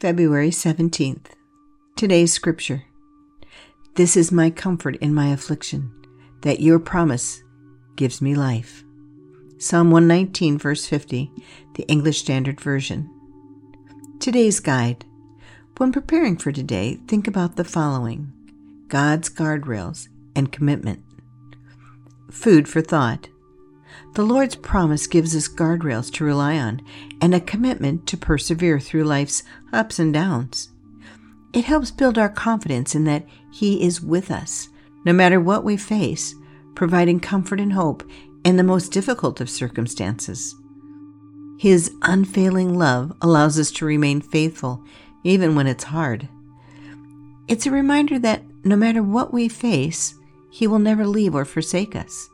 February 17th. Today's scripture. This is my comfort in my affliction, that your promise gives me life. Psalm 119, verse 50, the English Standard Version. Today's guide. When preparing for today, think about the following God's guardrails and commitment. Food for thought. The Lord's promise gives us guardrails to rely on and a commitment to persevere through life's ups and downs. It helps build our confidence in that He is with us, no matter what we face, providing comfort and hope in the most difficult of circumstances. His unfailing love allows us to remain faithful even when it's hard. It's a reminder that no matter what we face, He will never leave or forsake us.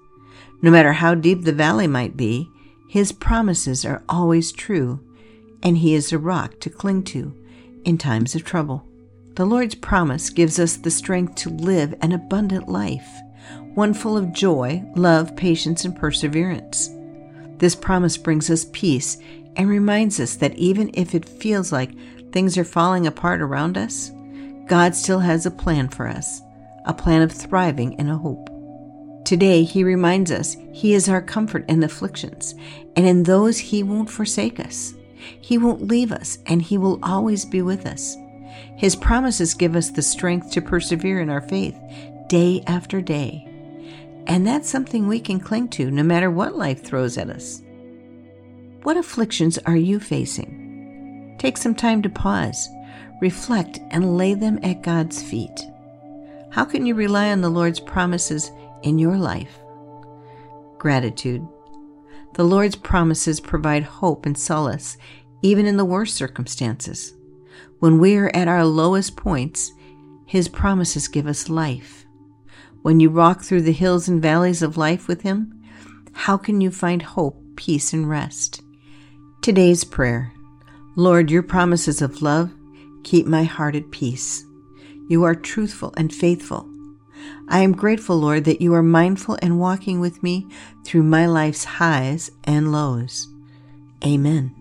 No matter how deep the valley might be, His promises are always true, and He is a rock to cling to in times of trouble. The Lord's promise gives us the strength to live an abundant life, one full of joy, love, patience, and perseverance. This promise brings us peace and reminds us that even if it feels like things are falling apart around us, God still has a plan for us, a plan of thriving and a hope. Today, he reminds us he is our comfort in afflictions, and in those he won't forsake us. He won't leave us, and he will always be with us. His promises give us the strength to persevere in our faith day after day. And that's something we can cling to no matter what life throws at us. What afflictions are you facing? Take some time to pause, reflect, and lay them at God's feet. How can you rely on the Lord's promises in your life. Gratitude. The Lord's promises provide hope and solace even in the worst circumstances. When we are at our lowest points, His promises give us life. When you walk through the hills and valleys of life with Him, how can you find hope, peace, and rest? Today's prayer Lord, your promises of love keep my heart at peace. You are truthful and faithful. I am grateful, Lord, that you are mindful and walking with me through my life's highs and lows. Amen.